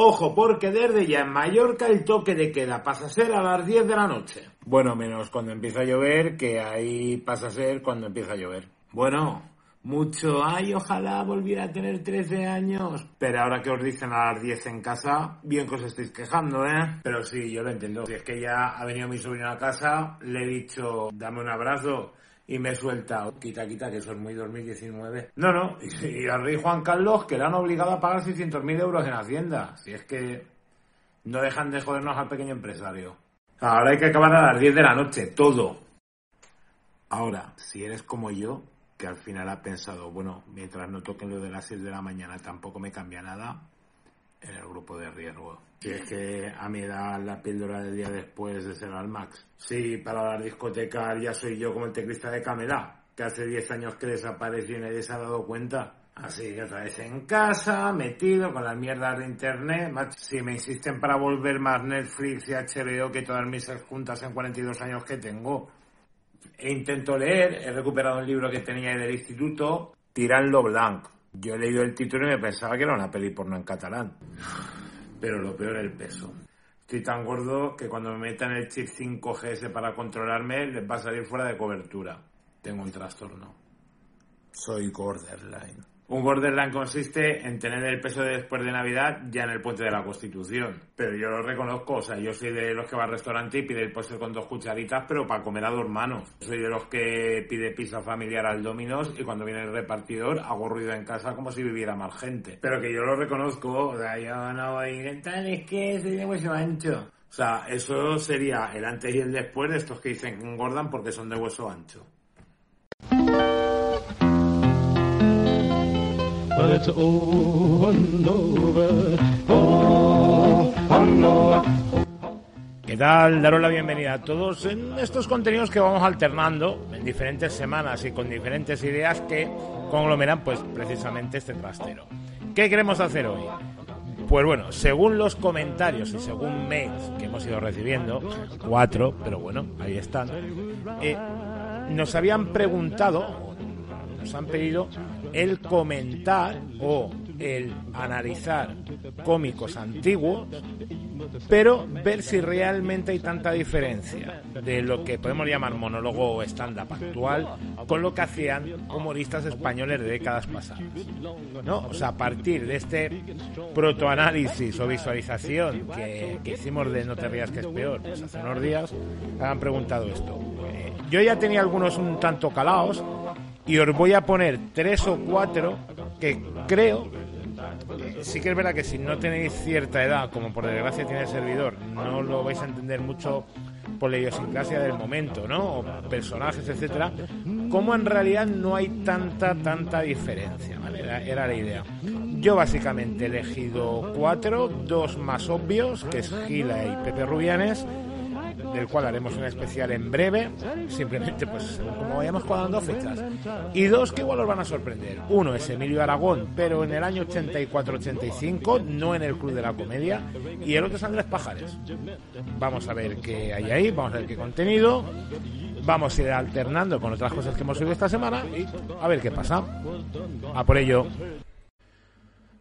Ojo, porque desde ya en Mallorca el toque de queda pasa a ser a las 10 de la noche. Bueno, menos cuando empieza a llover, que ahí pasa a ser cuando empieza a llover. Bueno, mucho, ay, ojalá volviera a tener 13 años. Pero ahora que os dicen a las 10 en casa, bien que os estáis quejando, ¿eh? Pero sí, yo lo entiendo. Si es que ya ha venido mi sobrino a casa, le he dicho, dame un abrazo. Y me suelta, quita, quita, que eso es muy 2019. No, no, y, al rey Juan Carlos que le han obligado a pagar 600.000 euros en Hacienda. Si es que no dejan de jodernos al pequeño empresario. Ahora hay que acabar a las 10 de la noche, todo. Ahora, si eres como yo, que al final ha pensado, bueno, mientras no toquen lo de las 6 de la mañana tampoco me cambia nada, en el grupo de riesgo. Si es que a mi edad la píldora del día después de ser al max. Sí, para las discotecas ya soy yo como el teclista de Camela, que hace 10 años que desapareció y nadie se ha dado cuenta. Así que otra vez en casa, metido con las mierdas de internet. Si me insisten para volver más Netflix y HBO que todas mis juntas en 42 años que tengo, e intento leer, he recuperado un libro que tenía del instituto, Tirando Blanc. Yo he leído el título y me pensaba que era una peli porno en catalán. Pero lo peor es el peso. Estoy tan gordo que cuando me metan el chip 5GS para controlarme, les va a salir fuera de cobertura. Tengo un trastorno. Soy borderline. Un borderline consiste en tener el peso de después de Navidad ya en el puente de la Constitución. Pero yo lo reconozco, o sea, yo soy de los que va al restaurante y pide el postre con dos cucharitas, pero para comer a dos manos. Soy de los que pide pizza familiar al Dominos y cuando viene el repartidor hago ruido en casa como si viviera más gente. Pero que yo lo reconozco, o sea, yo no voy a intentar, es que soy de hueso ancho. O sea, eso sería el antes y el después de estos que dicen que engordan porque son de hueso ancho. ¿Qué tal? Daros la bienvenida a todos en estos contenidos que vamos alternando en diferentes semanas y con diferentes ideas que conglomeran pues precisamente este trastero. ¿Qué queremos hacer hoy? Pues bueno, según los comentarios y según mails que hemos ido recibiendo, cuatro, pero bueno, ahí están, eh, nos habían preguntado, nos han pedido el comentar o el analizar cómicos antiguos, pero ver si realmente hay tanta diferencia de lo que podemos llamar monólogo o stand-up actual con lo que hacían humoristas españoles de décadas pasadas. ¿No? O sea, a partir de este protoanálisis o visualización que, hicimos de No te rías que es peor, pues hace unos días, han preguntado esto. Eh, yo ya tenía algunos un tanto calaos, y os voy a poner tres o cuatro que creo sí que es verdad que si no tenéis cierta edad, como por desgracia tiene el servidor, no lo vais a entender mucho por la idiosincrasia del momento, ¿no? O personajes, etcétera, como en realidad no hay tanta, tanta diferencia, ¿vale? Era, era, la idea. Yo básicamente he elegido cuatro, dos más obvios, que es Gila y Pepe Rubianes, del cual haremos una especial en breve, simplemente pues como vayamos cuadrando fechas. Y dos que igual os van a sorprender. Uno es Emilio Aragón, pero en el año 84-85, no en el Club de la Comedia, y el otro es Andrés Pajares. Vamos a ver qué hay ahí, vamos a ver qué contenido. Vamos a ir alternando con otras cosas que hemos subido esta semana y a ver qué pasa. A por ello.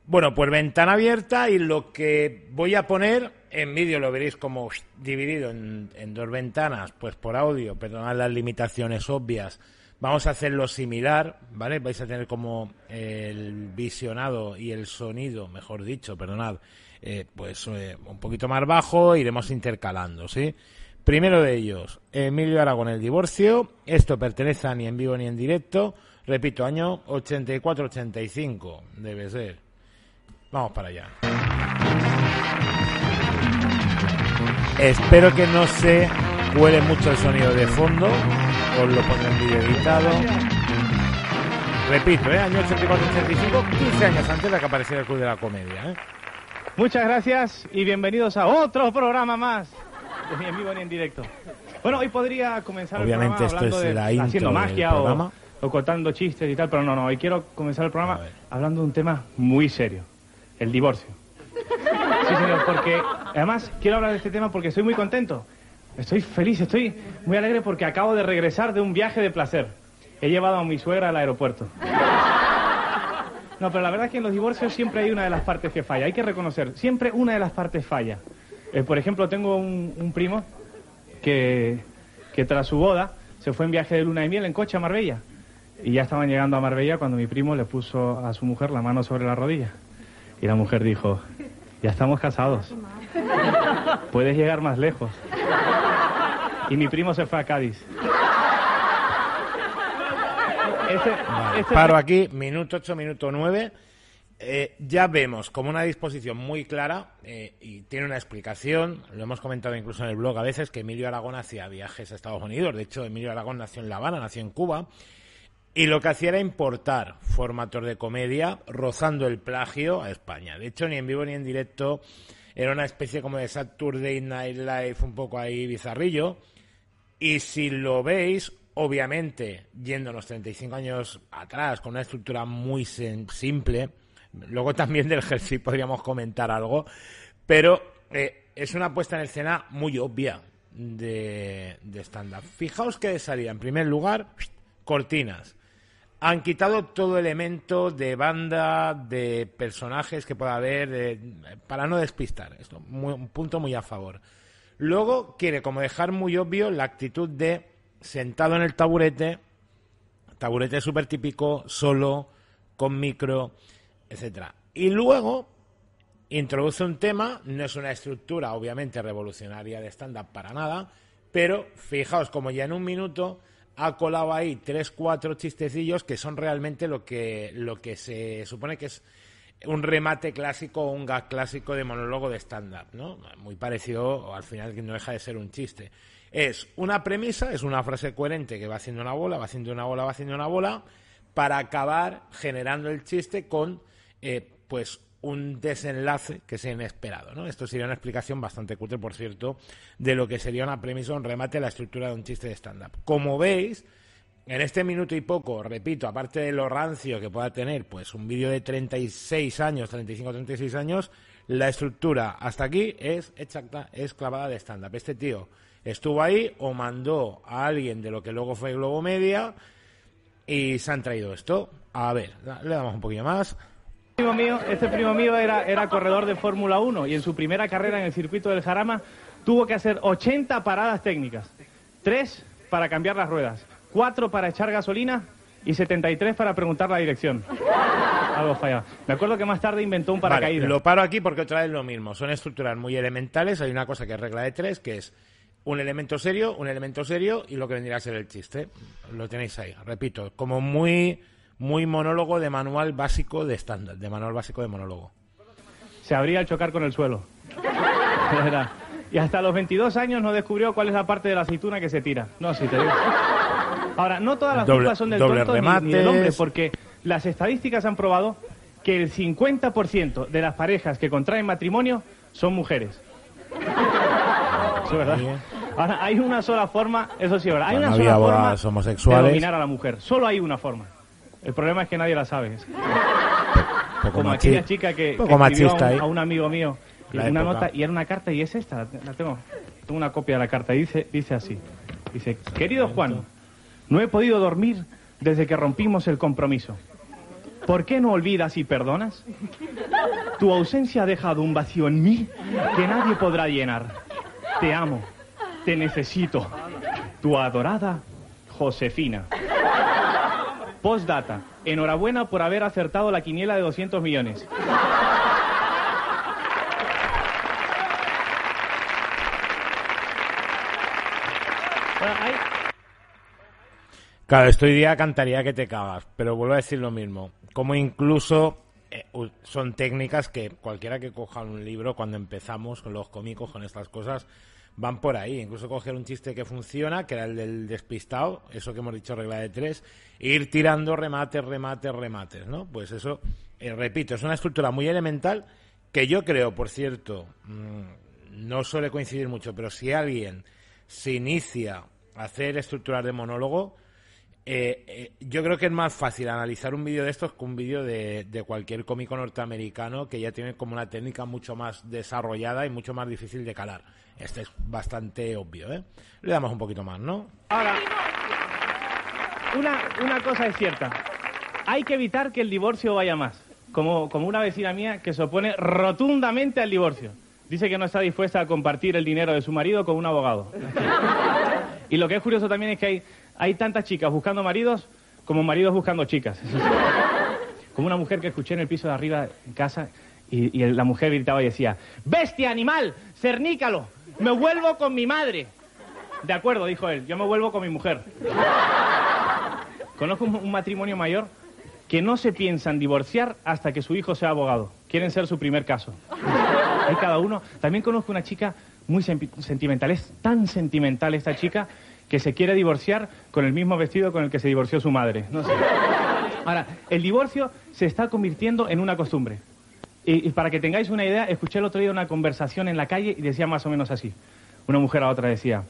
Bueno, pues ventana abierta y lo que voy a poner en vídeo lo veréis como dividido en, dos ventanas, pues por audio, perdonad las limitaciones obvias. Vamos a hacerlo similar, ¿vale? Vais a tener como el visionado y el sonido, mejor dicho, perdonad, eh, pues eh, un poquito más bajo, iremos intercalando, ¿sí? Primero de ellos, Emilio Aragón, el divorcio. Esto pertenece a ni en vivo ni en directo. Repito, año 84-85, debe ser. Vamos para allá. Espero que no se huele mucho el sonido de fondo. Os lo pongo en vídeo editado. Repito, ¿eh? año 84-85, 15 años antes de que apareciera el Club de la Comedia. ¿eh? Muchas gracias y bienvenidos a otro programa más. Ni en vivo ni en directo. Bueno, hoy podría comenzar Obviamente el programa esto es de, intro haciendo magia del o, o contando chistes y tal, pero no, no, hoy quiero comenzar el programa hablando de un tema muy serio, el divorcio. Sí, señor, porque además quiero hablar de este tema porque estoy muy contento. Estoy feliz, estoy muy alegre porque acabo de regresar de un viaje de placer. He llevado a mi suegra al aeropuerto. No, pero la verdad es que en los divorcios siempre hay una de las partes que falla. Hay que reconocer, siempre una de las partes falla. Eh, por ejemplo, tengo un, primo que, que tras su boda se fue en viaje de luna de miel en coche a Marbella. Y ya estaban llegando a Marbella cuando mi primo le puso a su mujer la mano sobre la rodilla. Y la mujer dijo, ya estamos casados. Puedes llegar más lejos. Y mi primo se fue a Cádiz. Paro aquí, minuto 8, minuto 9. Eh, ya vemos como una disposición muy clara eh, y tiene una explicación, lo hemos comentado incluso en el blog a veces, que Emilio Aragón hacía viajes a Estados Unidos. De hecho, Emilio Aragón nació en La Habana, nació en Cuba. Y lo que hacía era importar formatos de comedia rozando el plagio a España. De hecho, ni en vivo ni en directo era una especie como de Saturday Night Live un poco ahí bizarrillo. Y si lo veis, obviamente, yéndonos 35 años atrás, con una estructura muy simple, luego también del Jersey podríamos comentar algo, pero eh, es una puesta en escena muy obvia de, de. Fijaos que salía, en primer lugar, cortinas. Han quitado todo elemento de banda, de personajes que pueda haber, para no despistar. Esto, un punto muy a favor. Luego quiere como dejar muy obvio la actitud de sentado en el taburete, taburete súper típico, solo, con micro, etcétera. Y luego introduce un tema, no es una estructura obviamente revolucionaria de stand-up para nada, pero fijaos como ya en un minuto ha colado ahí tres, cuatro chistecillos que son realmente lo que, lo que se supone que es un remate clásico o un gag clásico de monólogo de stand-up, ¿no? Muy parecido, al final que no deja de ser un chiste. Es una premisa, es una frase coherente que va haciendo una bola, va haciendo una bola, va haciendo una bola, para acabar generando el chiste con, eh, pues, un desenlace que sea inesperado, ¿no? Esto sería una explicación bastante cutre, por cierto, de lo que sería una premisa, un remate, la estructura de un chiste de stand-up. Como veis, en este minuto y poco, repito, aparte de lo rancio que pueda tener, pues un vídeo de 36 años, 35 36 años, la estructura hasta aquí es exacta, es clavada de stand-up. Este tío estuvo ahí o mandó a alguien de lo que luego fue Globo Media y se han traído esto. A ver, le damos un poquillo más. Primo mío, este primo mío era, era corredor de Fórmula 1 y en su primera carrera en el circuito del Jarama tuvo que hacer 80 paradas técnicas. Tres para cambiar las ruedas, cuatro para echar gasolina y 73 para preguntar la dirección. Algo fallado. Me acuerdo que más tarde inventó un paracaídas. lo paro aquí porque otra vez lo mismo. Son estructuras muy elementales. Hay una cosa que es regla de tres, que es un elemento serio, un elemento serio y lo que vendría a ser el chiste. Lo tenéis ahí, repito, como muy, muy monólogo de manual básico de estándar, de manual básico de monólogo. Se abría al chocar con el suelo. y hasta los 22 años no descubrió cuál es la parte de la aceituna que se tira. No, sí te digo. Ahora, no todas las culpas son del tonto ni, del hombre, porque las estadísticas han probado que el 50% de las parejas que contraen matrimonio son mujeres. Eso es verdad. Ahora, hay una sola forma, eso sí, ¿verdad? Hay una sola forma homosexuales. de dominar a la mujer. Solo hay una forma. El problema es que nadie la sabe. Como aquella chica que, escribió a un, amigo mío una nota y era una carta y es esta, la tengo. Tengo una copia de la carta y dice, dice así. Dice, querido Juan, no he podido dormir desde que rompimos el compromiso. ¿Por qué no olvidas y perdonas? Tu ausencia ha dejado un vacío en mí que nadie podrá llenar. Te amo. Te necesito. Tu adorada Josefina. Postdata. Enhorabuena por haber acertado la quiniela de 200 millones. Claro, esto día cantaría que te cagas, pero vuelvo a decir lo mismo. Como incluso eh, son técnicas que cualquiera que coja un libro cuando empezamos con los cómicos, con estas cosas, van por ahí. Incluso coger un chiste que funciona, que era el del despistado, eso que hemos dicho regla de tres, e ir tirando remates, remates, remates, ¿no? Pues eso, eh, repito, es una estructura muy elemental que yo creo, por cierto, mm, no suele coincidir mucho, pero si alguien se inicia a hacer estructuras de monólogo, eh, eh, yo creo que es más fácil analizar un vídeo de estos que un vídeo de, de, cualquier cómico norteamericano que ya tiene como una técnica mucho más desarrollada y mucho más difícil de calar. Este es bastante obvio, ¿eh? Le damos un poquito más, ¿no? Ahora, una, una cosa es cierta. Hay que evitar que el divorcio vaya más. como, como una vecina mía que se opone rotundamente al divorcio. Dice que no está dispuesta a compartir el dinero de su marido con un abogado. y lo que es curioso también es que hay, hay tantas chicas buscando maridos como maridos buscando chicas. como una mujer que escuché en el piso de arriba en casa y, la mujer gritaba y decía, bestia, animal, cernícalo, me vuelvo con mi madre. De acuerdo, dijo él, yo me vuelvo con mi mujer. Conozco un, un matrimonio mayor que no se piensan divorciar hasta que su hijo sea abogado. Quieren ser su primer caso. Hay cada uno. También conozco una chica muy sen- sentimental. Es tan sentimental esta chica que se quiere divorciar con el mismo vestido con el que se divorció su madre. No sé. Ahora, el divorcio se está convirtiendo en una costumbre. Y, y para que tengáis una idea, escuché el otro día una conversación en la calle y decía más o menos así. Una mujer a otra decía,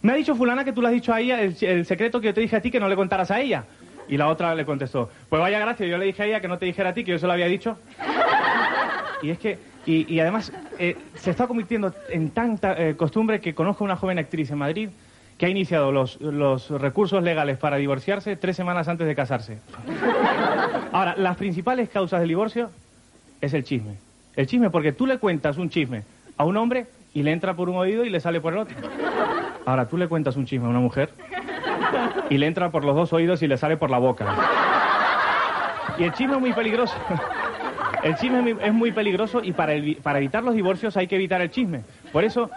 me ha dicho fulana que tú le has dicho a ella el, el secreto que yo te dije a ti que no le contaras a ella. Y la otra le contestó, pues vaya gracia, yo le dije a ella que no te dijera a ti, que yo se lo había dicho. Y es que, y, y además, eh, se está convirtiendo en tanta eh, costumbre que conozco a una joven actriz en Madrid que ha iniciado los, los recursos legales para divorciarse tres semanas antes de casarse. Ahora, las principales causas del divorcio es el chisme. El chisme porque tú le cuentas un chisme a un hombre y le entra por un oído y le sale por el otro. Ahora, tú le cuentas un chisme a una mujer y le entra por los dos oídos y le sale por la boca. Y el chisme es muy peligroso. El chisme es muy- peligroso y para, para evitar los divorcios hay que evitar el chisme. Por eso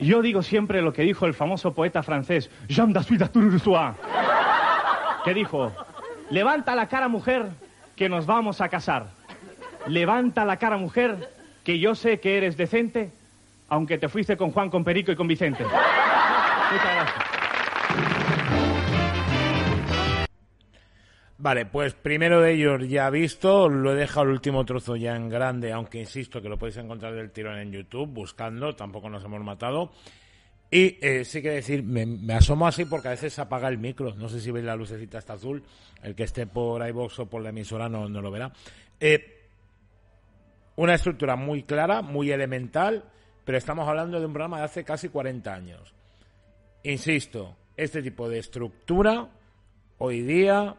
yo digo siempre lo que dijo el famoso poeta francés Jean Rousseau, que dijo, levanta la cara mujer que nos vamos a casar. Levanta la cara mujer que yo sé que eres decente, aunque te fuiste con Juan, con Perico y con Vicente. Muchas gracias. Vale, pues primero de ellos ya visto, lo he dejado el último trozo ya en grande, aunque insisto que lo podéis encontrar del tirón en YouTube, buscando, tampoco nos hemos matado. Y eh, sí que decir, me, asomo así porque a veces se apaga el micro, no sé si veis la lucecita esta azul, el que esté por iVox o por la emisora no, no lo verá. Eh, una estructura muy clara, muy elemental, pero estamos hablando de un programa de hace casi 40 años. Insisto, este tipo de estructura hoy día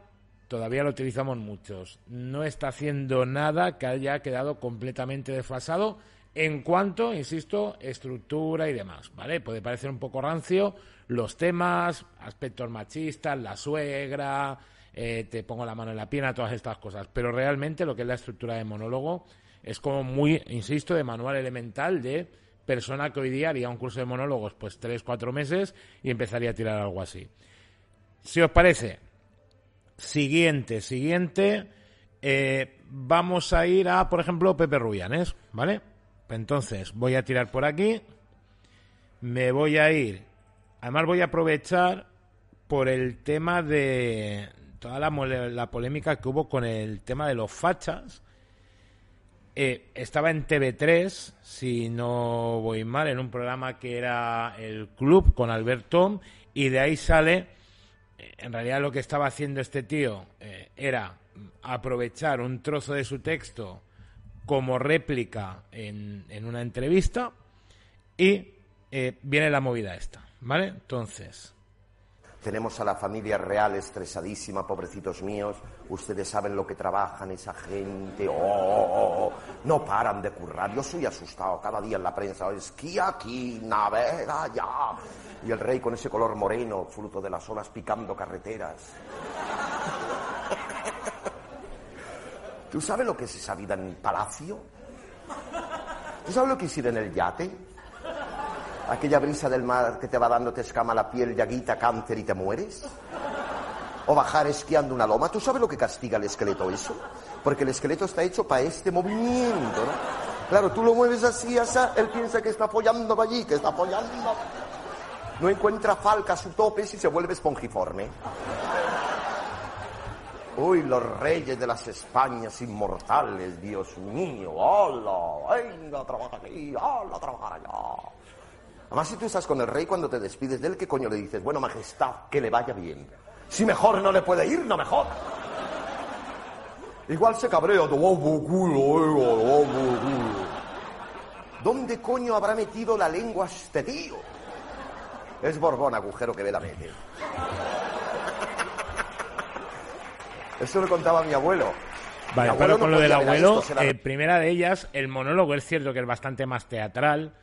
todavía lo utilizamos muchos. No está haciendo nada que haya quedado completamente desfasado en cuanto, insisto, estructura y demás, ¿vale? Puede parecer un poco rancio los temas, aspectos machistas, la suegra, eh, te pongo la mano en la pierna, todas estas cosas, pero realmente lo que es la estructura de monólogo es como muy, insisto, de manual elemental de persona que hoy día haría un curso de monólogos pues tres, cuatro meses y empezaría a tirar algo así. Si os parece, siguiente, siguiente, eh, vamos a ir a, por ejemplo, Pepe Rubianes, ¿vale? Entonces, voy a tirar por aquí, me voy a ir, además voy a aprovechar por el tema de toda la, la polémica que hubo con el tema de los fachas, eh, estaba en TV3, si no voy mal, en un programa que era El Club con Alberto, y de ahí sale, en realidad lo que estaba haciendo este tío eh, era aprovechar un trozo de su texto como réplica en, en una entrevista y eh, viene la movida esta, ¿vale? Entonces, Tenemos a la familia real estresadísima, pobrecitos míos. Ustedes saben lo que trabajan esa gente. Oh, oh, oh. No paran de currar. Yo soy asustado cada día en la prensa. Esquía aquí, navega allá. Y el rey con ese color moreno, fruto de las olas picando carreteras. ¿Tú sabes lo que es esa vida en el palacio? ¿Tú sabes lo que es ir en el yate? Aquella brisa del mar que te va dando, te escama la piel, llaguita, cáncer y te mueres. O bajar esquiando una loma. ¿Tú sabes lo que castiga el esqueleto eso? Porque el esqueleto está hecho para este movimiento, ¿no? Claro, tú lo mueves así, así, él piensa que está apoyando allí, que está apoyando. No encuentra falca a su tope y se vuelve espongiforme. Uy, los reyes de las Españas inmortales, Dios mío. ¡Hola! Venga a trabajar aquí, ¡hola trabajar allá! Además, si tú estás con el rey cuando te despides de él, ¿qué coño le dices? Bueno, majestad, que le vaya bien. Si mejor no le puede ir, no mejor. Igual se cabrea. ¿Dónde coño habrá metido la lengua este tío? Es Borbón, agujero que ve la mete. Eso lo contaba mi abuelo. Vale, pero con lo del abuelo, eh, primera de ellas, el monólogo es cierto que es bastante más teatral.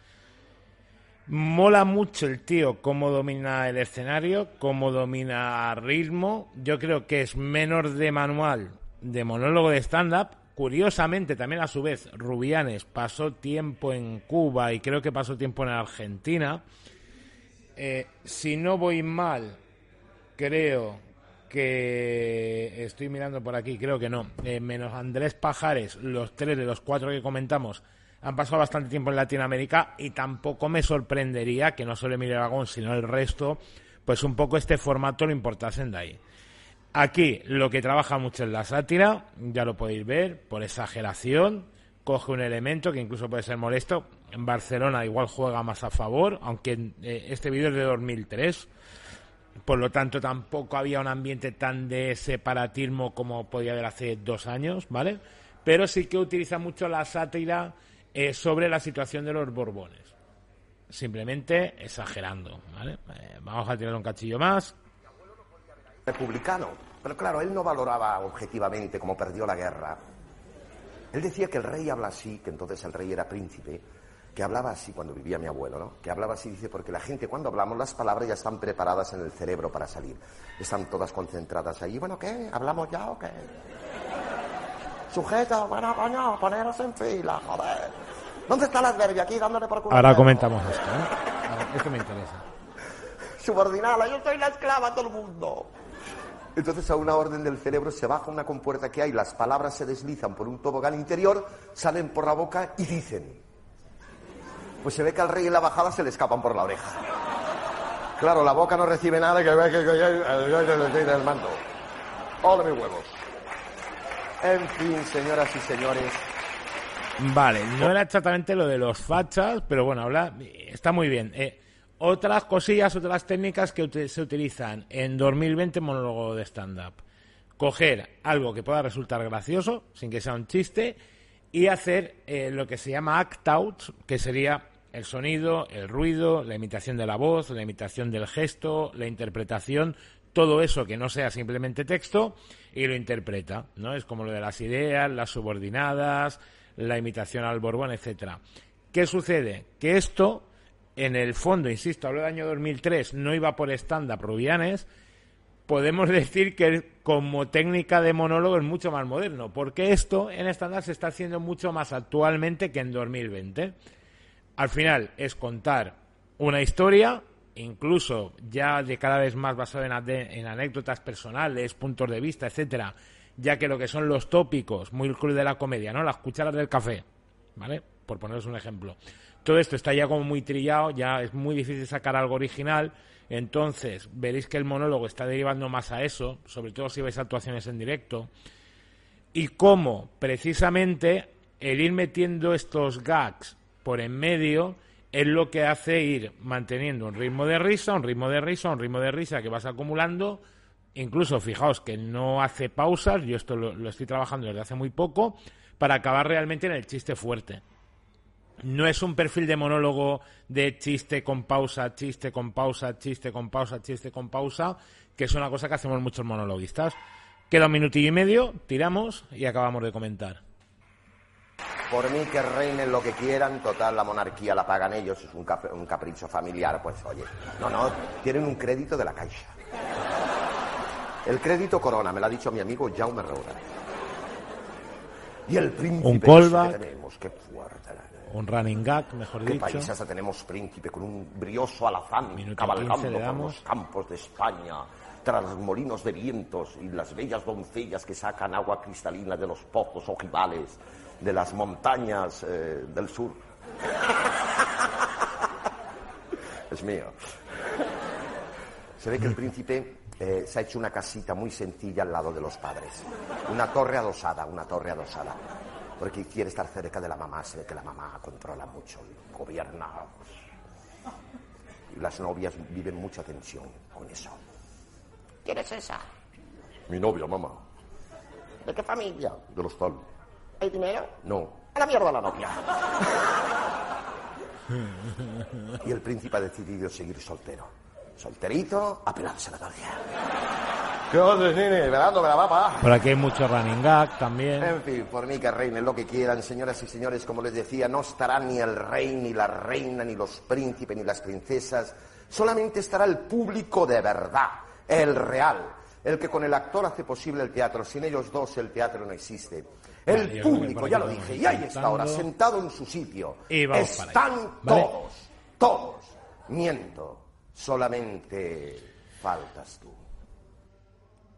Mola mucho el tío cómo domina el escenario, cómo domina ritmo. Yo creo que es menos de manual de monólogo de stand-up. Curiosamente, también a su vez, Rubianes pasó tiempo en Cuba y creo que pasó tiempo en Argentina. Eh, si no voy mal, creo que estoy mirando por aquí, creo que no, eh, menos Andrés Pajares, los tres de los cuatro que comentamos han pasado bastante tiempo en Latinoamérica y tampoco me sorprendería que no solo Emilio Aragón, sino el resto, pues un poco este formato lo importasen de ahí. Aquí lo que trabaja mucho es la sátira, ya lo podéis ver, por exageración, coge un elemento que incluso puede ser molesto. En Barcelona igual juega más a favor, aunque eh, este vídeo es de 2003 por lo tanto tampoco había un ambiente tan de separatismo como podía haber hace dos años, ¿vale? Pero sí que utiliza mucho la sátira sobre la situación de los Borbones. Simplemente exagerando, ¿vale? Eh, vamos a tirar un cachillo más. Republicano, pero claro, él no valoraba objetivamente cómo perdió la guerra. Él decía que el rey habla así, que entonces el rey era príncipe, que hablaba así cuando vivía mi abuelo, ¿no? Que hablaba así, dice, porque la gente cuando hablamos las palabras ya están preparadas en el cerebro para salir. Están todas concentradas ahí. Bueno, ¿qué? ¿Hablamos ya o qué? Sujeto, bueno, coño, poneros en fila, joder. ¿Dónde está la adverbio? Aquí dándole por culo. Ahora comentamos esto, ¿eh? Esto me interesa. Subordinada, yo soy la esclava, todo el mundo. Entonces a una orden del cerebro se baja una compuerta que hay, las palabras se deslizan por un tobogán interior, salen por la boca y dicen, pues se ve que al rey en la bajada se le escapan por la oreja. Claro, la boca no recibe nada que ve que el manto. Hola mis huevos. En fin, señoras y señores. Vale, no era exactamente lo de los fachas, pero bueno, habla, está muy bien. Eh, otras cosillas, otras técnicas que se utilizan en 2020 monólogo de stand-up. Coger algo que pueda resultar gracioso, sin que sea un chiste, y hacer eh, lo que se llama act out, que sería el sonido, el ruido, la imitación de la voz, la imitación del gesto, la interpretación, todo eso que no sea simplemente texto y lo interpreta, ¿no? Es como lo de las ideas, las subordinadas, la imitación al Borbón, etcétera. ¿Qué sucede? Que esto, en el fondo, insisto, hablo del año 2003, no iba por stand-up Rubianes, podemos decir que como técnica de monólogo es mucho más moderno, porque esto en estándar se está haciendo mucho más actualmente que en 2020. Al final es contar una historia, incluso ya de cada vez más basado en, en anécdotas personales, puntos de vista, etcétera, ya que lo que son los tópicos, muy cruel de la comedia, ¿no? Las cucharas del café, ¿vale? Por poneros un ejemplo. Todo esto está ya como muy trillado, ya es muy difícil sacar algo original entonces, veréis que el monólogo está derivando más a eso, sobre todo si veis actuaciones en directo, y cómo precisamente el ir metiendo estos gags por en medio es lo que hace ir manteniendo un ritmo de risa, un ritmo de risa, un ritmo de risa que vas acumulando. Incluso, fijaos que no hace pausas, yo esto lo estoy trabajando desde hace muy poco, para acabar realmente en el chiste fuerte no es un perfil de monólogo de chiste con pausa, chiste con pausa, chiste con pausa, chiste con pausa, que es una cosa que hacemos muchos monologuistas. Queda un minutillo y medio, tiramos y acabamos de comentar. Por mí que reinen lo que quieran, total, la monarquía la pagan ellos, es un, capricho familiar, pues oye, no, no, tienen un crédito de la Caixa. El crédito Corona, me lo ha dicho mi amigo Jaume Roura. Y el príncipe un callback. que tenemos, qué fuerte un running gag, mejor ¿Qué dicho. país hasta tenemos príncipe con un brioso alazán cabalgando por los campos de España, tras los molinos de vientos y las bellas doncellas que sacan agua cristalina de los pozos ojivales de las montañas eh, del sur? es mío. Se ve que el príncipe eh, se ha hecho una casita muy sencilla al lado de los padres. Una torre adosada, una torre adosada porque quiere estar cerca de la mamá, se ve que la mamá controla mucho, gobierna. Y las novias viven mucha tensión con eso. ¿Quién es esa? Mi novia, mamá. ¿De qué familia? De los tal. ¿Hay dinero? No. A la mierda la novia. y el príncipe ha decidido seguir soltero. Solterito, a pelarse la. ¿Qué haces, nene? Velándome la papa. Por aquí hay mucho running gag también. En fin, por mí que reinen lo que quieran, señoras y señores, como les decía, no estará ni el rey, ni la reina, ni los príncipes, ni las princesas. Solamente estará el público de verdad, el real, el que con el actor hace posible el teatro. Sin ellos dos el teatro no existe. El Vale, público, ya lo dije, y ahí está ahora, sentado en su sitio. Y vamos para Están todos, todos. Miento, solamente faltas tú.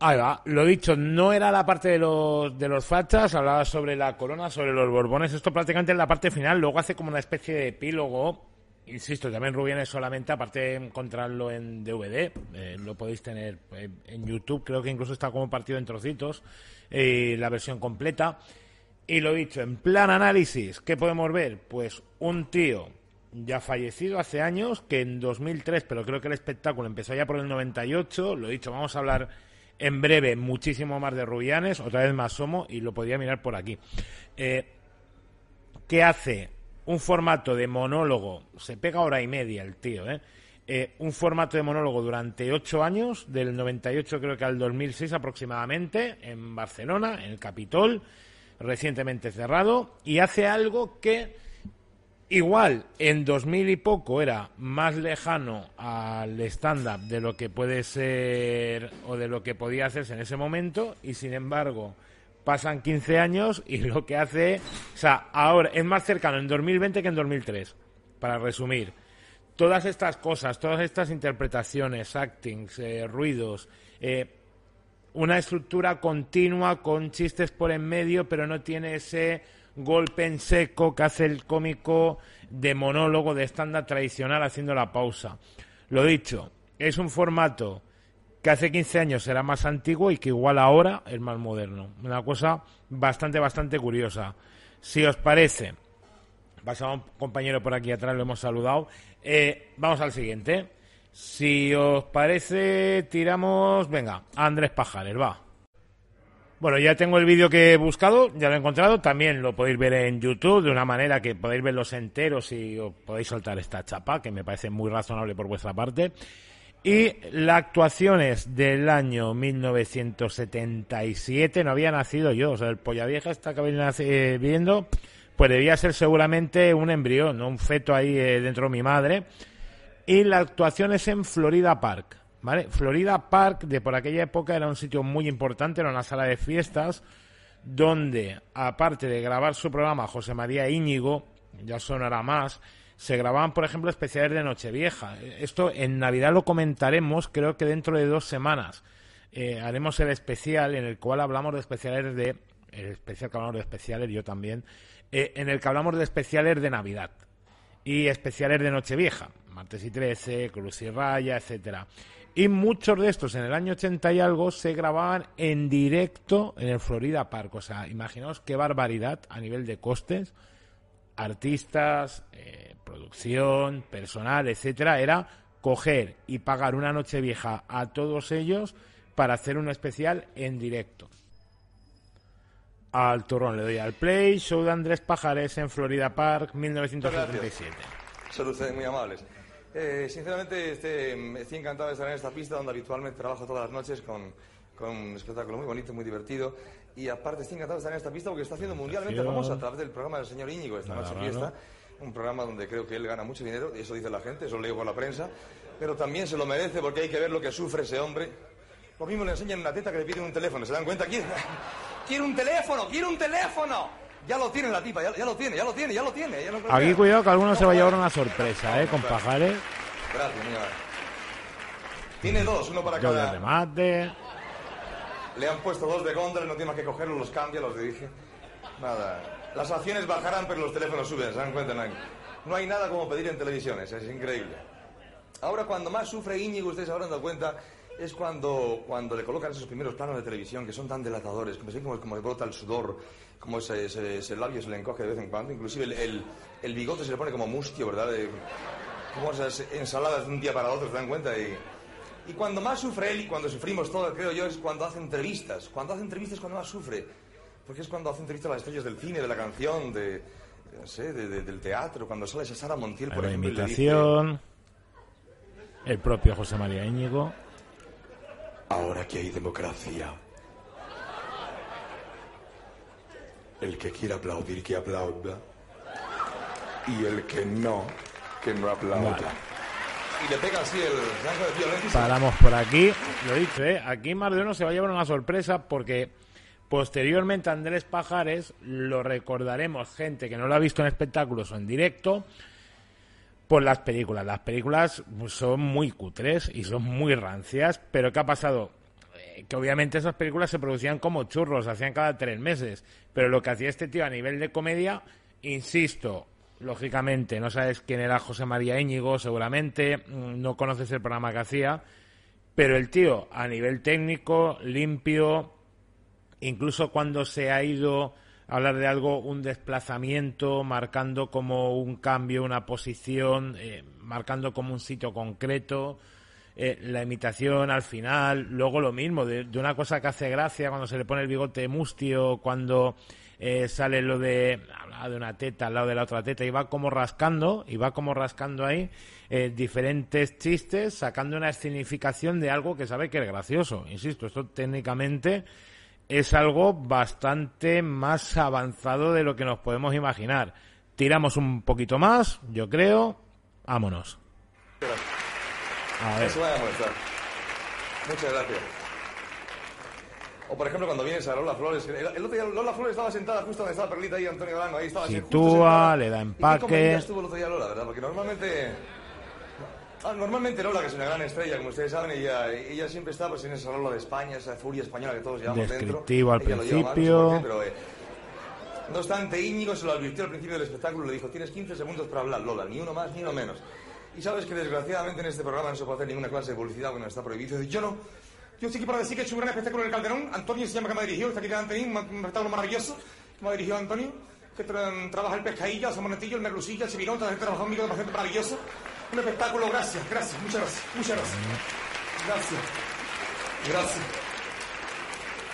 Ahí va, lo dicho, no era la parte de los, de los fachas, hablaba sobre la corona, sobre los borbones, esto prácticamente es la parte final, luego hace como una especie de epílogo, insisto, también Rubienes solamente, aparte de encontrarlo en DVD, eh, lo podéis tener eh, en YouTube, creo que incluso está como partido en trocitos, eh, la versión completa, y lo dicho, en plan análisis, ¿qué podemos ver? Pues un tío ya fallecido hace años, que en 2003, pero creo que el espectáculo empezó ya por el 98, lo dicho, vamos a hablar en breve muchísimo más de Rubianes, otra vez más Somo, y lo podía mirar por aquí. Eh, ¿Qué hace? Un formato de monólogo, se pega hora y media el tío, ¿eh? Eh, un formato de monólogo durante ocho años, del 98 creo que al 2006 aproximadamente, en Barcelona, en el Capitol, recientemente cerrado, y hace algo que igual en 2000 y poco era más lejano al stand-up de lo que puede ser o de lo que podía hacerse en ese momento, y sin embargo pasan 15 años y lo que hace, o sea, ahora es más cercano en 2020 que en 2003, para resumir. Todas estas cosas, todas estas interpretaciones, actings, eh, ruidos, eh, una estructura continua con chistes por en medio, pero no tiene ese golpe en seco que hace el cómico de monólogo de estándar tradicional haciendo la pausa. Lo dicho, es un formato que hace 15 años era más antiguo y que igual ahora es más moderno. Una cosa bastante, bastante curiosa. Si os parece, pasaba un compañero por aquí atrás, lo hemos saludado. Eh, vamos al siguiente. Si os parece, tiramos. Venga, Andrés Pajares, va. Bueno, ya tengo el vídeo que he buscado, ya lo he encontrado. También lo podéis ver en YouTube de una manera que podéis verlos enteros y os podéis soltar esta chapa, que me parece muy razonable por vuestra parte. Y la actuación es del año 1977, no había nacido yo, o sea, el polla vieja esta que habéis eh, viendo, pues debía ser seguramente un embrión, ¿no? un feto ahí eh, dentro de mi madre. Y la actuación es en Florida Park, ¿vale? Florida Park de por aquella época era un sitio muy importante, era una sala de fiestas donde, aparte de grabar su programa José María Íñigo, ya sonará más, se grababan, por ejemplo, especiales de Nochevieja. Esto en Navidad lo comentaremos, creo que dentro de dos semanas. Eh, haremos el especial en el cual hablamos de especiales de... El especial que hablamos de especiales, yo también. eh, en el que hablamos de especiales de Navidad y especiales de Nochevieja, martes y 13, Cruz y Raya, etcétera. Y muchos de estos en el año 80 y algo se grababan en directo en el Florida Park. O sea, imaginaos qué barbaridad a nivel de costes, artistas, eh, producción, personal, etcétera. Era coger y pagar una Nochevieja a todos ellos para hacer un especial en directo. Al turrón le doy al play, show de Andrés Pajares en Florida Park, 1977. Son muy amables. Eh, sinceramente, este, estoy encantado de estar en esta pista donde habitualmente trabajo todas las noches con, con un espectáculo muy bonito, muy divertido. Y aparte, estoy encantado de estar en esta pista porque está haciendo mundialmente famoso a través del programa del señor Íñigo, esta Nada noche raro. fiesta. Un programa donde creo que él gana mucho dinero, y eso dice la gente, eso lo leo por la prensa. Pero también se lo merece porque hay que ver lo que sufre ese hombre. Lo mismo le enseñan una teta que le piden un teléfono, ¿se dan cuenta? Quiere un teléfono, quiere un teléfono. Ya lo tiene la tipa, ya, ya lo tiene, ya lo tiene, ya lo tiene. ya creo Aquí cuidado que alguno se va a llevar una sorpresa, ¿eh? Con Pajares, Gracias, mi amor. Tiene dos, uno para cada. remate. Le han puesto dos de contra, no tiene más que cogerlos, los cambia, los dirige. Nada. Las acciones bajarán, pero los teléfonos suben, ¿se dan cuenta? No hay, no hay nada como pedir en televisiones, es increíble. Ahora, cuando más sufre Íñigo, ustedes se habrán dado cuenta, es cuando, cuando le colocan esos primeros planos de televisión que son tan delatadores, como, se- como, como brota el sudor, como ese, ese, ese labio se le encoge de vez en cuando, inclusive el, el, el bigote se le pone como mustio, ¿verdad? Como esas ensaladas de un día para otro, ¿se dan cuenta? Y, y cuando más sufre él y cuando sufrimos todos, creo yo, es cuando hace entrevistas. Cuando hace entrevistas es cuando más sufre. Porque es cuando hace entrevistas a las estrellas del cine, de la canción, de, no sé, de- de- del teatro. Cuando sale esa Sara Montiel, por La ejemplo, dice... imitación. El propio José María Íñigo. Ahora que hay democracia, el que quiera aplaudir, que aplauda. Y el que no, que no aplauda. Y le pega así el de Paramos por aquí. Lo he dicho, ¿eh? Aquí más de uno se va a llevar una sorpresa porque posteriormente Andrés Pajares lo recordaremos gente que no lo ha visto en espectáculos o en directo por las películas. Las películas son muy cutres y son muy rancias, pero ¿qué ha pasado? Eh, que obviamente esas películas se producían como churros, hacían cada tres meses, pero lo que hacía este tío a nivel de comedia, insisto, lógicamente, no sabes quién era José María Íñigo, seguramente, mm, no conoces el programa que hacía, pero el tío a nivel técnico, limpio, incluso cuando se ha ido hablar de algo, un desplazamiento, marcando como un cambio, una posición, eh, marcando como un sitio concreto, eh, la imitación al final, luego lo mismo, de, una cosa que hace gracia cuando se le pone el bigote mustio, cuando eh, sale lo de, de una teta al lado de la otra teta y va como rascando, y va como rascando ahí diferentes chistes, sacando una escenificación de algo que sabe que es gracioso. Insisto, esto técnicamente es algo bastante más avanzado de lo que nos podemos imaginar. Tiramos un poquito más, yo creo. Vámonos. A ver. Eso va a Muchas gracias. O por ejemplo cuando vienes a Lola Flores, el, otro día Lola Flores estaba sentada justo donde estaba Perlita ahí, Antonio Galango, ahí estaba Sitúa, le da empaque. ¿Y estuvo el otro día Lola, verdad? Porque normalmente Ah, normalmente Lola, que es una gran estrella, como ustedes saben, ella, ella siempre está pues, en esa Lola de España, esa furia española que todos llevamos Descriptivo al principio. pero, eh, no obstante, Íñigo se lo advirtió al principio del espectáculo, le dijo, tienes 15 segundos para hablar, Lola, ni uno más ni uno menos. Y sabes que desgraciadamente en este programa no se puede hacer ninguna clase de publicidad porque no está prohibido. Yo no, yo estoy aquí para decir que he hecho un gran espectáculo en el Calderón. Antonio se llama que me ha dirigido, está aquí delante de mí, un espectáculo maravilloso que me ha dirigido Antonio, que trabaja el pescadilla, el monetillo, el merlucillo, el la gente trabajado conmigo, de gente maravilloso. Un espectáculo, gracias, gracias, muchas gracias, muchas gracias. Gracias. Gracias.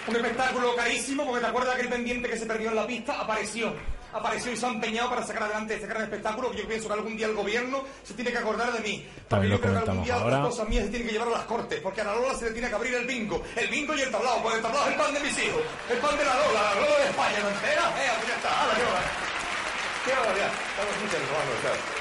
Un espectáculo carísimo, porque te acuerdas que el pendiente que se perdió en la pista apareció. Apareció y se ha empeñado para sacar adelante este gran espectáculo que yo pienso que algún día el gobierno se tiene que acordar de mí. Porque yo creo que algún día las cosas mías se tienen que llevar a las cortes, porque a la Lola se le tiene que abrir el bingo. El bingo y el tablao, porque el tablao es el pan de mis hijos. El pan de la Lola, la Lola de España, ¿no entera? Eh, pues ya está, a la Lola. Qué barbaridad. Estamos muchas gracias.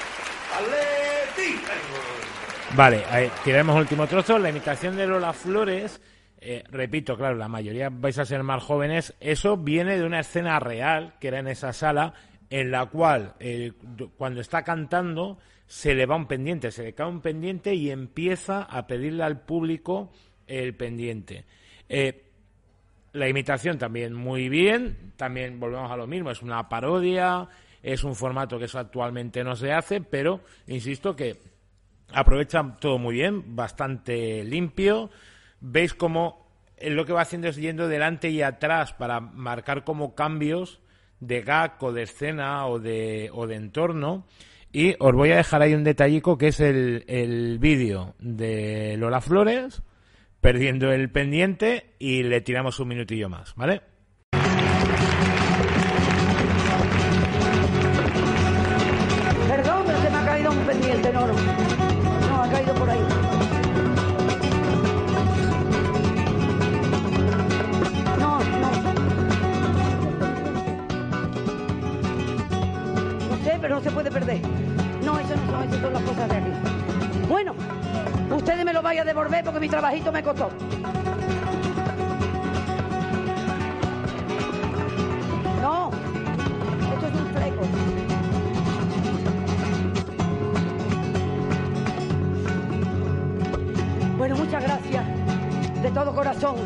Vale, ahí, tiraremos último trozo. La imitación de Lola Flores, eh, repito, claro, la mayoría vais a ser más jóvenes. Eso viene de una escena real que era en esa sala, en la cual eh, cuando está cantando se le va un pendiente, se le cae un pendiente y empieza a pedirle al público el pendiente. Eh, la imitación también muy bien, también volvemos a lo mismo, es una parodia, es un formato que eso actualmente no se hace, pero insisto que aprovechan todo muy bien, bastante limpio. Veis cómo lo que va haciendo es yendo delante y atrás para marcar como cambios de gag o de escena o de, o de entorno. Y os voy a dejar ahí un detallico que es el, el vídeo de Lola Flores perdiendo el pendiente y le tiramos un minutillo más, ¿vale? No se puede perder. No, eso no son, eso son las cosas de aquí. Bueno, ustedes me lo vayan a devolver porque mi trabajito me costó. No, esto es un fleco. Bueno, muchas gracias de todo corazón.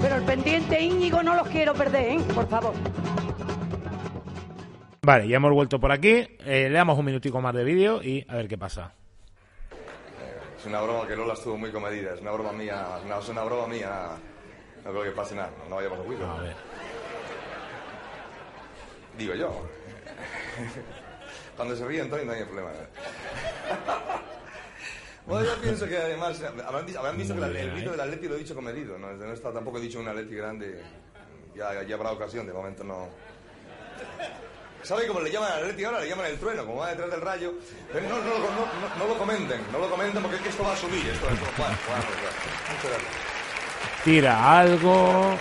Pero el pendiente Íñigo no los quiero perder, ¿eh? Por favor. Vale, ya hemos vuelto por aquí. Eh, le damos un minutico más de vídeo y a ver qué pasa. Es una broma que Lola estuvo muy comedida. Es una broma mía. No, es una broma mía. No creo que pase nada. No vaya a pasar juicio. A ver. Digo yo. Cuando se ríe Antonio no hay problema. Bueno, yo pienso que además, habrán, visto que el vídeo del Atleti lo he dicho comedido, ¿no? no está tampoco he dicho un Atleti grande, ya, ya habrá ocasión, de momento no. ¿Sabe cómo le llaman al Atleti ahora? Le llaman el trueno, como va detrás del rayo. No, no, no, no, lo comenten, no lo comenten porque es que esto va a subir. Esto, esto, tira algo,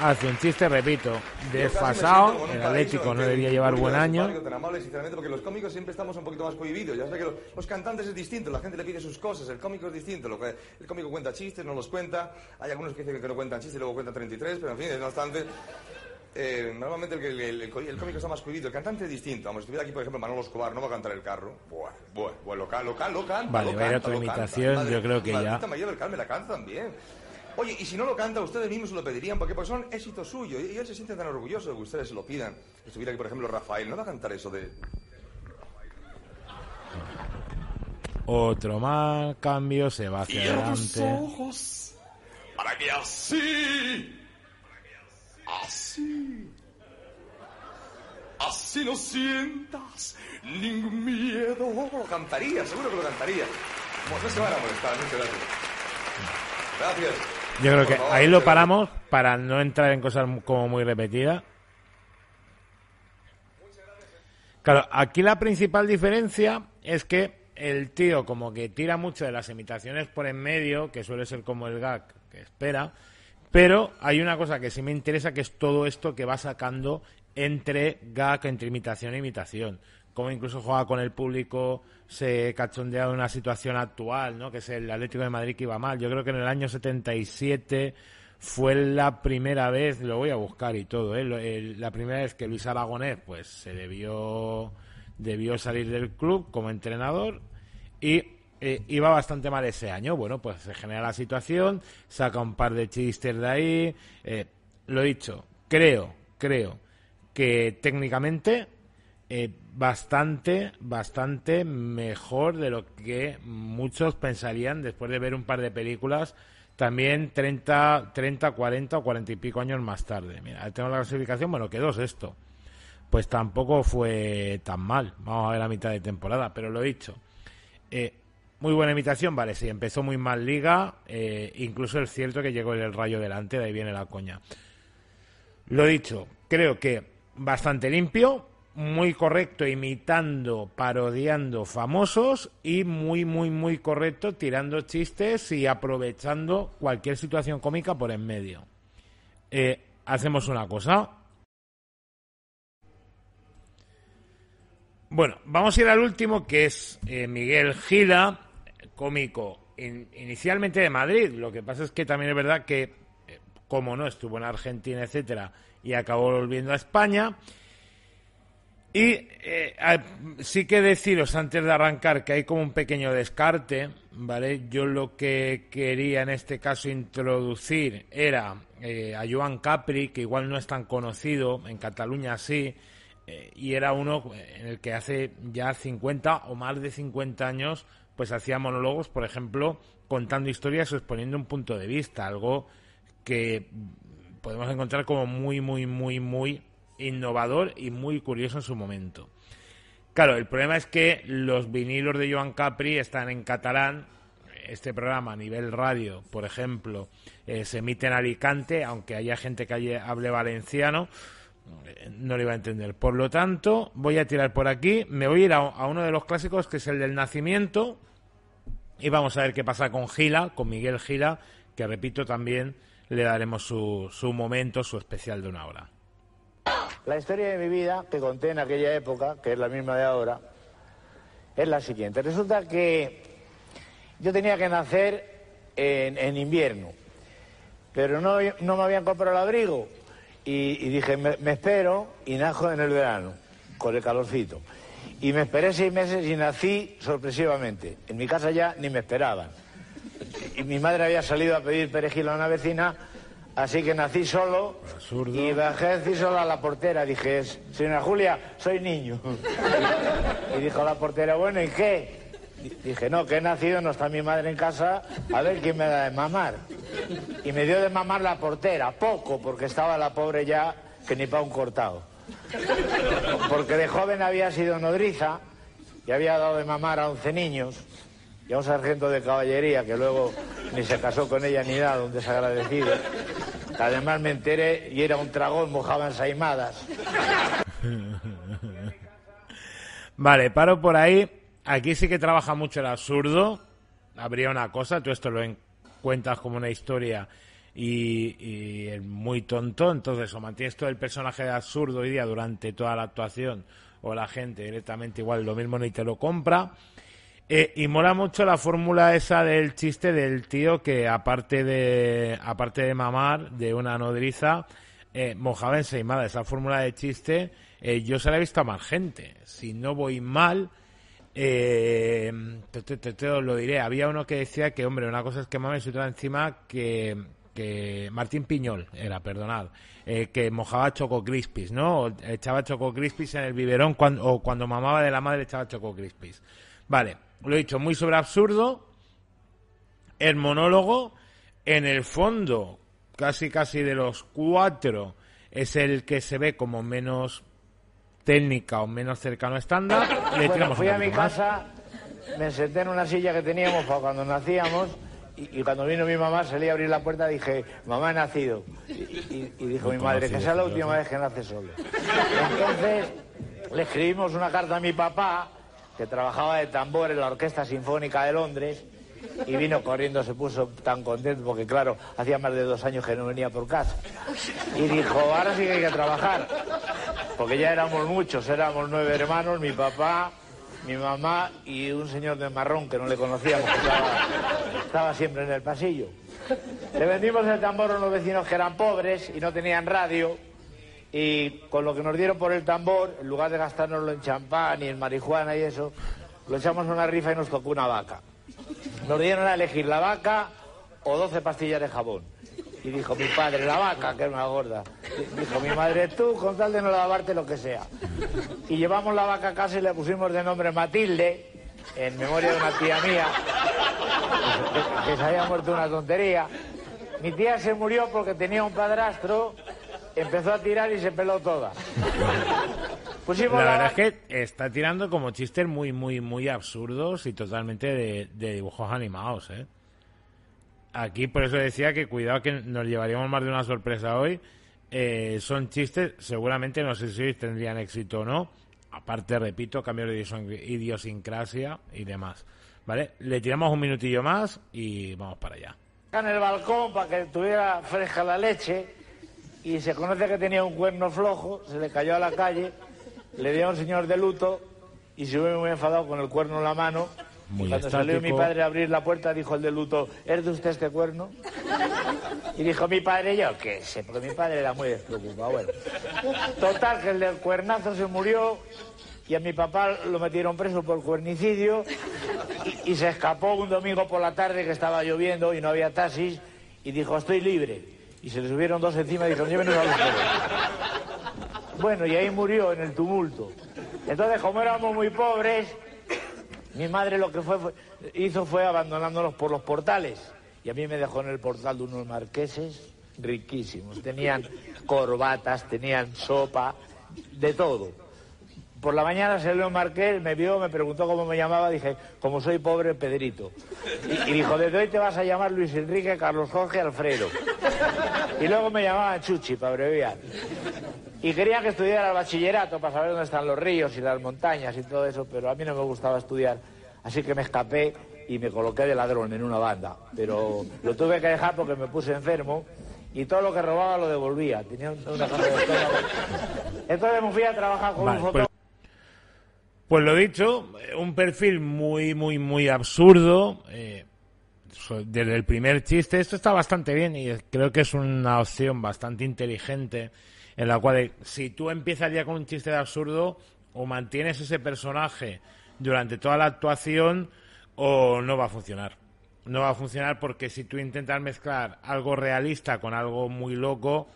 hace un chiste, repito, desfasado. El Atlético no debería llevar buen año. Tan amable, sinceramente, porque los cómicos siempre estamos un poquito más cohibidos. Ya sé que los, los cantantes es distinto, la gente le pide sus cosas, el cómico es distinto. Lo que, el cómico cuenta chistes, no los cuenta. Hay algunos que dicen que no cuentan chistes y luego cuentan 33, pero en fin, es bastante. Eh, normalmente el, el, el, el cómico está más cohibido, el cantante es distinto. Vamos, si estuviera aquí, por ejemplo, Manolo Escobar, no va a cantar el carro. Buah, buah, buah, local, local, local. Vale, lo va a ir a canta, otra lo canta. imitación, Madre- yo creo que ya. maldita María del Carmen la canta también. Oye, y si no lo canta, ustedes mismos se lo pedirían, porque pues son éxito suyo, y y él se siente tan orgulloso de que ustedes se lo pidan. Si estuviera aquí, por ejemplo, Rafael, no va a cantar eso de... Otro mal cambio, se va hacia adelante. ojos, para que así, así, así no sientas ningún miedo. Lo cantaría, seguro que lo cantaría. Bueno, no se van a molestar, muchas gracias. Gracias. Yo creo que ahí lo paramos para no entrar en cosas como muy repetidas. Claro, aquí la principal diferencia es que el tío como que tira mucho de las imitaciones por en medio, que suele ser como el gag que espera, pero hay una cosa que sí me interesa que es todo esto que va sacando entre gag, entre imitación e imitación. Como incluso juega con el público, se cachondea de una situación actual, ¿no? Que es el Atlético de Madrid que iba mal. Yo creo que en el año 77 fue la primera vez, lo voy a buscar y todo, ¿eh? La primera vez que Luis Aragonés pues se debió debió salir del club como entrenador y eh, iba bastante mal ese año. Bueno, pues se genera la situación, saca un par de chistes de ahí. eh, lo dicho, creo, creo que técnicamente eh, bastante, bastante mejor de lo que muchos pensarían después de ver un par de películas también 30, 30, 40 o 40 y pico años más tarde. Mira, tengo la clasificación, bueno, quedó sexto. Pues tampoco fue tan mal. Vamos a ver la mitad de temporada, pero lo he dicho. Eh, muy buena imitación, vale, sí, empezó muy mal liga, eh, incluso es cierto que llegó el rayo delante, de ahí viene la coña. Lo dicho, creo que bastante limpio, muy correcto imitando, parodiando famosos y muy, muy, muy correcto tirando chistes y aprovechando cualquier situación cómica por en medio. Eh, hacemos una cosa. Bueno, vamos a ir al último que es eh, Miguel Gila, cómico in- inicialmente de Madrid. Lo que pasa es que también es verdad que, eh, como no, estuvo en Argentina, etcétera, y acabó volviendo a España. Y eh, sí que deciros antes de arrancar que hay como un pequeño descarte, ¿vale? Yo lo que quería en este caso introducir era eh, a Joan Capri, que igual no es tan conocido, en Cataluña sí, y era uno en el que hace ya 50 o más de 50 años pues hacía monólogos, por ejemplo, contando historias o exponiendo un punto de vista, algo que podemos encontrar como muy, muy, muy, muy innovador y muy curioso en su momento. Claro, el problema es que los vinilos de Joan Capri están en catalán. Este programa a nivel radio, por ejemplo, eh, se emite en Alicante, aunque haya gente que hable valenciano, no lo iba a entender. Por lo tanto, voy a tirar por aquí. Me voy a ir a, uno de los clásicos, que es el del nacimiento. Y vamos a ver qué pasa con Gila, con Miguel Gila, que repito también le daremos su, su momento, su especial de una hora. La historia de mi vida, que conté en aquella época, que es la misma de ahora, es la siguiente. Resulta que yo tenía que nacer en, en invierno, pero no, no me habían comprado el abrigo. Y, y dije, me, me espero y najo en el verano, con el calorcito. Y me esperé seis meses y nací sorpresivamente. En mi casa ya ni me esperaban. Y mi madre había salido a pedir perejil a una vecina, así que nací solo Absurdo. y bajé a decir solo a la portera. Dije, señora Julia, soy niño. Y dijo la portera, bueno, ¿y qué? Di- Dije, no, que he nacido, no está mi madre en casa, a ver quién me da de mamar. Y me dio de mamar la portera, poco, porque estaba la pobre ya que ni para un cortado. Porque de joven había sido nodriza y había dado de mamar a 11 niños y a un sargento de caballería que luego ni se casó con ella ni nada, un desagradecido. Además me enteré y era un tragón, mojaba ensaimadas. Vale, paro por ahí. Aquí sí que trabaja mucho el absurdo. Habría una cosa, tú esto lo en- cuentas como una historia y, y muy tonto, entonces o mantienes todo el personaje de absurdo hoy día durante toda la actuación o la gente directamente igual lo mismo ni te lo compra. Eh, y mola mucho la fórmula esa del chiste del tío que aparte de aparte de mamar de una nodriza eh, mojaba ensaimada. Esa fórmula de chiste eh, yo se la he visto a más gente. Si no voy mal, eh, te, te, te, lo diré. Había uno que decía que, hombre, una cosa es que mames y otra encima que, que Martín Piñol era, perdonad, eh, que mojaba Choco Crispis, ¿no? O echaba Choco Crispis en el biberón cuando, o cuando mamaba de la madre echaba Choco Crispis. Vale, lo he dicho, muy sobre absurdo. El monólogo, en el fondo, casi casi de los cuatro, es el que se ve como menos técnica o menos cercano a estándar. Le Bueno, fui a mi más. casa, me senté en una silla que teníamos para cuando nacíamos y, y cuando vino mi mamá salí a abrir la puerta dije, mamá he nacido. Y, y- y dijo mi madre, que sea la última vez que nace solo. Entonces le escribimos una carta a mi papá, que trabajaba de tambor en la Orquesta Sinfónica de Londres, y vino corriendo, se puso tan contento porque claro, hacía más de dos años que no venía por casa. Y dijo, ahora sí que hay que trabajar. Porque ya éramos muchos, éramos nueve hermanos, mi papá, mi mamá y un señor de marrón que no le conocíamos, que estaba, estaba siempre en el pasillo. Le vendimos el tambor a unos vecinos que eran pobres y no tenían radio. Y con lo que nos dieron por el tambor, en lugar de gastárnoslo en champán y en marihuana y eso, lo echamos a una rifa y nos tocó una vaca. Nos dieron a elegir la vaca o 12 pastillas de jabón. Y dijo mi padre, la vaca, que es una gorda. Dijo mi madre, tú, con tal de no lavarte lo que sea. Y llevamos la vaca a casa y le pusimos de nombre Matilde, en memoria de una tía mía, que, que se había muerto una tontería. Mi tía se murió porque tenía un padrastro, empezó a tirar y se peló toda. Pusimos La la verdad es que está tirando como chistes muy, muy, muy absurdos y totalmente de, de dibujos animados, ¿eh? Aquí por eso decía que cuidado que nos llevaríamos más de una sorpresa hoy. Eh, son chistes, seguramente no sé si tendrían éxito o no. Aparte, repito, cambios de idiosincrasia y demás. ¿Vale? Le tiramos un minutillo más y vamos para allá. en el balcón para que tuviera fresca la leche y se conoce que tenía un cuerno flojo, se le cayó a la calle, le dio a un señor de luto y se ve muy enfadado con el cuerno en la mano. Muy y cuando salió mi padre a abrir la puerta dijo el de luto, ¿es de usted este cuerno? Y dijo mi padre, yo qué sé, porque mi padre era muy despreocupado. Bueno, total, que el del cuernazo se murió y a mi papá lo metieron preso por cuernicidio y, y se escapó un domingo por la tarde que estaba lloviendo y no había taxis y dijo, estoy libre. Y se le subieron dos encima y dijeron, llévenos a los pobres". Bueno, y ahí murió en el tumulto. Entonces, como éramos muy pobres, mi madre lo que fue, hizo fue abandonándonos por los portales. Y a mí me dejó en el portal de unos marqueses riquísimos. Tenían corbatas, tenían sopa, de todo. Por la mañana salió un marqués, me vio, me preguntó cómo me llamaba, dije, como soy pobre, Pedrito. Y, y dijo, desde hoy te vas a llamar Luis Enrique, Carlos Jorge, Alfredo. Y luego me llamaban Chuchi, para abreviar. Y quería que estudiara el bachillerato para saber dónde están los ríos y las montañas y todo eso, pero a mí no me gustaba estudiar. Así que me escapé y me coloqué de ladrón en una banda. Pero lo tuve que dejar porque me puse enfermo y todo lo que robaba lo devolvía. Tenía un- una cosa de. Entonces me fui a trabajar con Vale, un pues- fotógrafo. Pues lo dicho, un perfil muy, muy, muy absurdo. eh, desde el primer chiste, esto está bastante bien y creo que es una opción bastante inteligente en la cual si tú empiezas ya con un chiste de absurdo o mantienes ese personaje durante toda la actuación o no va a funcionar. No va a funcionar porque si tú intentas mezclar algo realista con algo muy loco,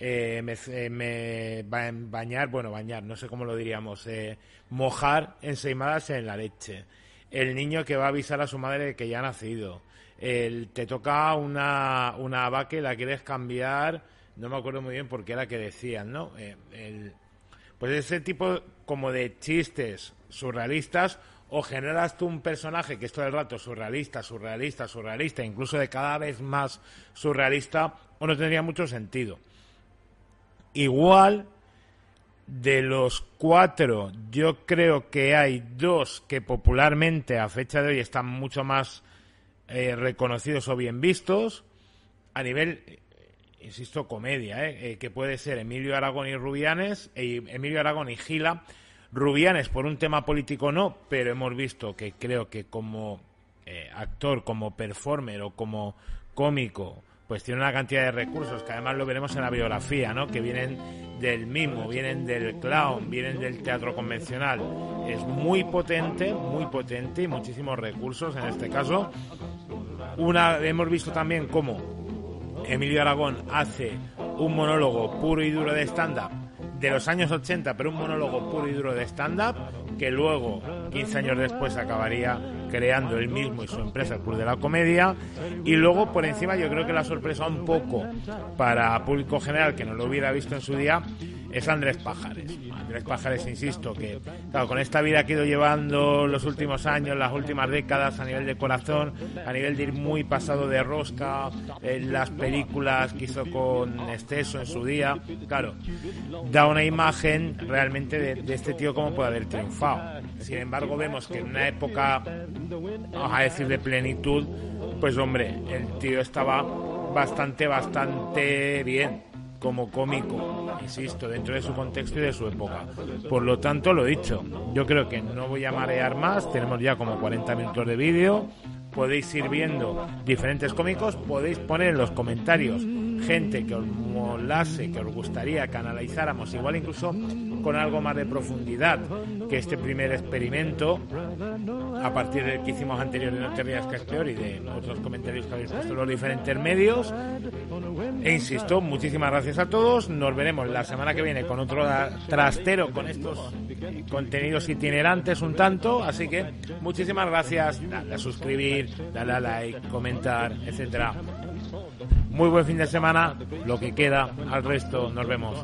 eh, me, eh, me ba- bañar, bueno, bañar, no sé cómo lo diríamos, eh, mojar ensaimadas en la leche. El niño que va a avisar a su madre de que ya ha nacido. El, te toca una, una vaca y la quieres cambiar, no me acuerdo muy bien por qué era que decían, ¿no? Eh, el, pues ese tipo como de chistes surrealistas o generas tú un personaje que es todo el rato surrealista, surrealista, surrealista, incluso de cada vez más surrealista, o no tendría mucho sentido. Igual de los cuatro, yo creo que hay dos que popularmente a fecha de hoy están mucho más eh, reconocidos o bien vistos. a nivel, insisto, comedia, ¿eh? Eh, que puede ser Emilio Aragón y Rubianes, eh, Emilio Aragón y Gila. Rubianes por un tema político no, pero hemos visto que creo que como eh, actor, como performer o como cómico, pues tiene una cantidad de recursos que además lo veremos en la biografía, ¿no? Que vienen del mimo, vienen del clown, vienen del teatro convencional. Es muy potente, muy potente y muchísimos recursos en este caso. Una hemos visto también cómo Emilio Aragón hace un monólogo puro y duro de stand-up de los años 80, pero un monólogo puro y duro de stand-up que luego, 15 años después, acabaría creando él mismo y su empresa, el Club de la Comedia. Y luego, por encima, yo creo que la sorpresa un poco para público general que no lo hubiera visto en su día es Andrés Pájares. Andrés Pájares, insisto, que claro, con esta vida que ha ido llevando los últimos años, las últimas décadas, a nivel de corazón, a nivel de ir muy pasado de rosca, en las películas que hizo con Esteso en su día, claro, da una imagen realmente de, de este tío como puede haber triunfado. Sin embargo, vemos que en una época, vamos a decir, de plenitud, pues hombre, el tío estaba bastante, bastante bien como cómico, insisto, dentro de su contexto y de su época. Por lo tanto, lo dicho, yo creo que no voy a marear más, tenemos ya como 40 minutos de vídeo, podéis ir viendo diferentes cómicos, podéis poner en los comentarios gente que os molase, que os gustaría que analizáramos, igual incluso con algo más de profundidad que este primer experimento, a partir del que hicimos anterior de No te y de otros comentarios que habéis puesto en los diferentes medios. E insisto, muchísimas gracias a todos. Nos veremos la semana que viene con otro trastero con estos contenidos itinerantes un tanto. Así que muchísimas gracias. Dale a suscribir, dale a like, comentar, etcétera. Muy buen fin de semana, lo que queda, al resto nos vemos.